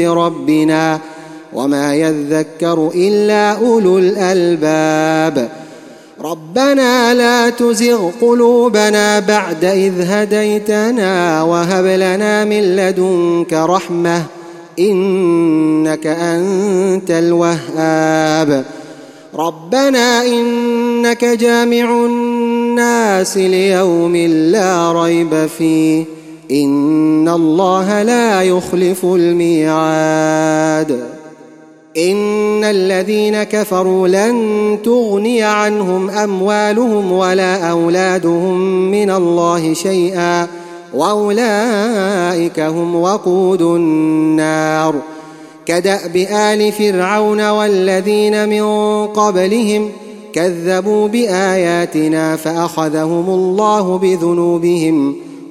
ربنا وما يذكر إلا أولو الألباب. ربنا لا تزغ قلوبنا بعد إذ هديتنا وهب لنا من لدنك رحمة إنك أنت الوهاب. ربنا إنك جامع الناس ليوم لا ريب فيه. ان الله لا يخلف الميعاد. ان الذين كفروا لن تغني عنهم اموالهم ولا اولادهم من الله شيئا واولئك هم وقود النار. كداب ال فرعون والذين من قبلهم كذبوا باياتنا فاخذهم الله بذنوبهم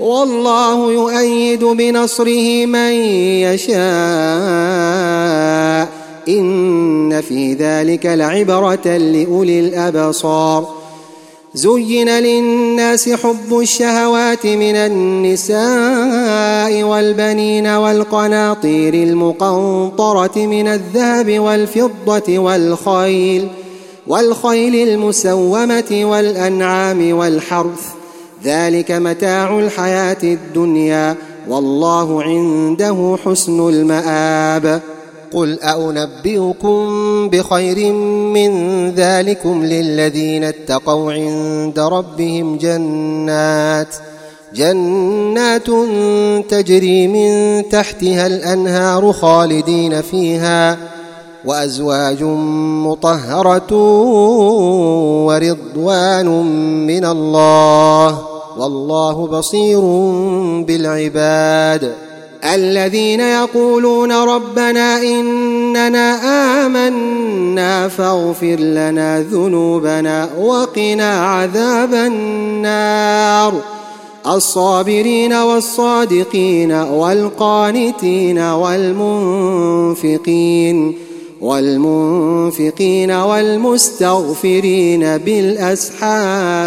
والله يؤيد بنصره من يشاء. إن في ذلك لعبرة لأولي الأبصار. زين للناس حب الشهوات من النساء والبنين والقناطير المقنطرة من الذهب والفضة والخيل والخيل المسومة والأنعام والحرث ذلك متاع الحياة الدنيا والله عنده حسن المآب. قل أنبئكم بخير من ذلكم للذين اتقوا عند ربهم جنات جنات تجري من تحتها الأنهار خالدين فيها. وأزواج مطهرة ورضوان من الله والله بصير بالعباد. الذين يقولون ربنا إننا آمنا فاغفر لنا ذنوبنا وقنا عذاب النار. الصابرين والصادقين والقانتين والمنفقين والمنفقين والمستغفرين بالأسحار.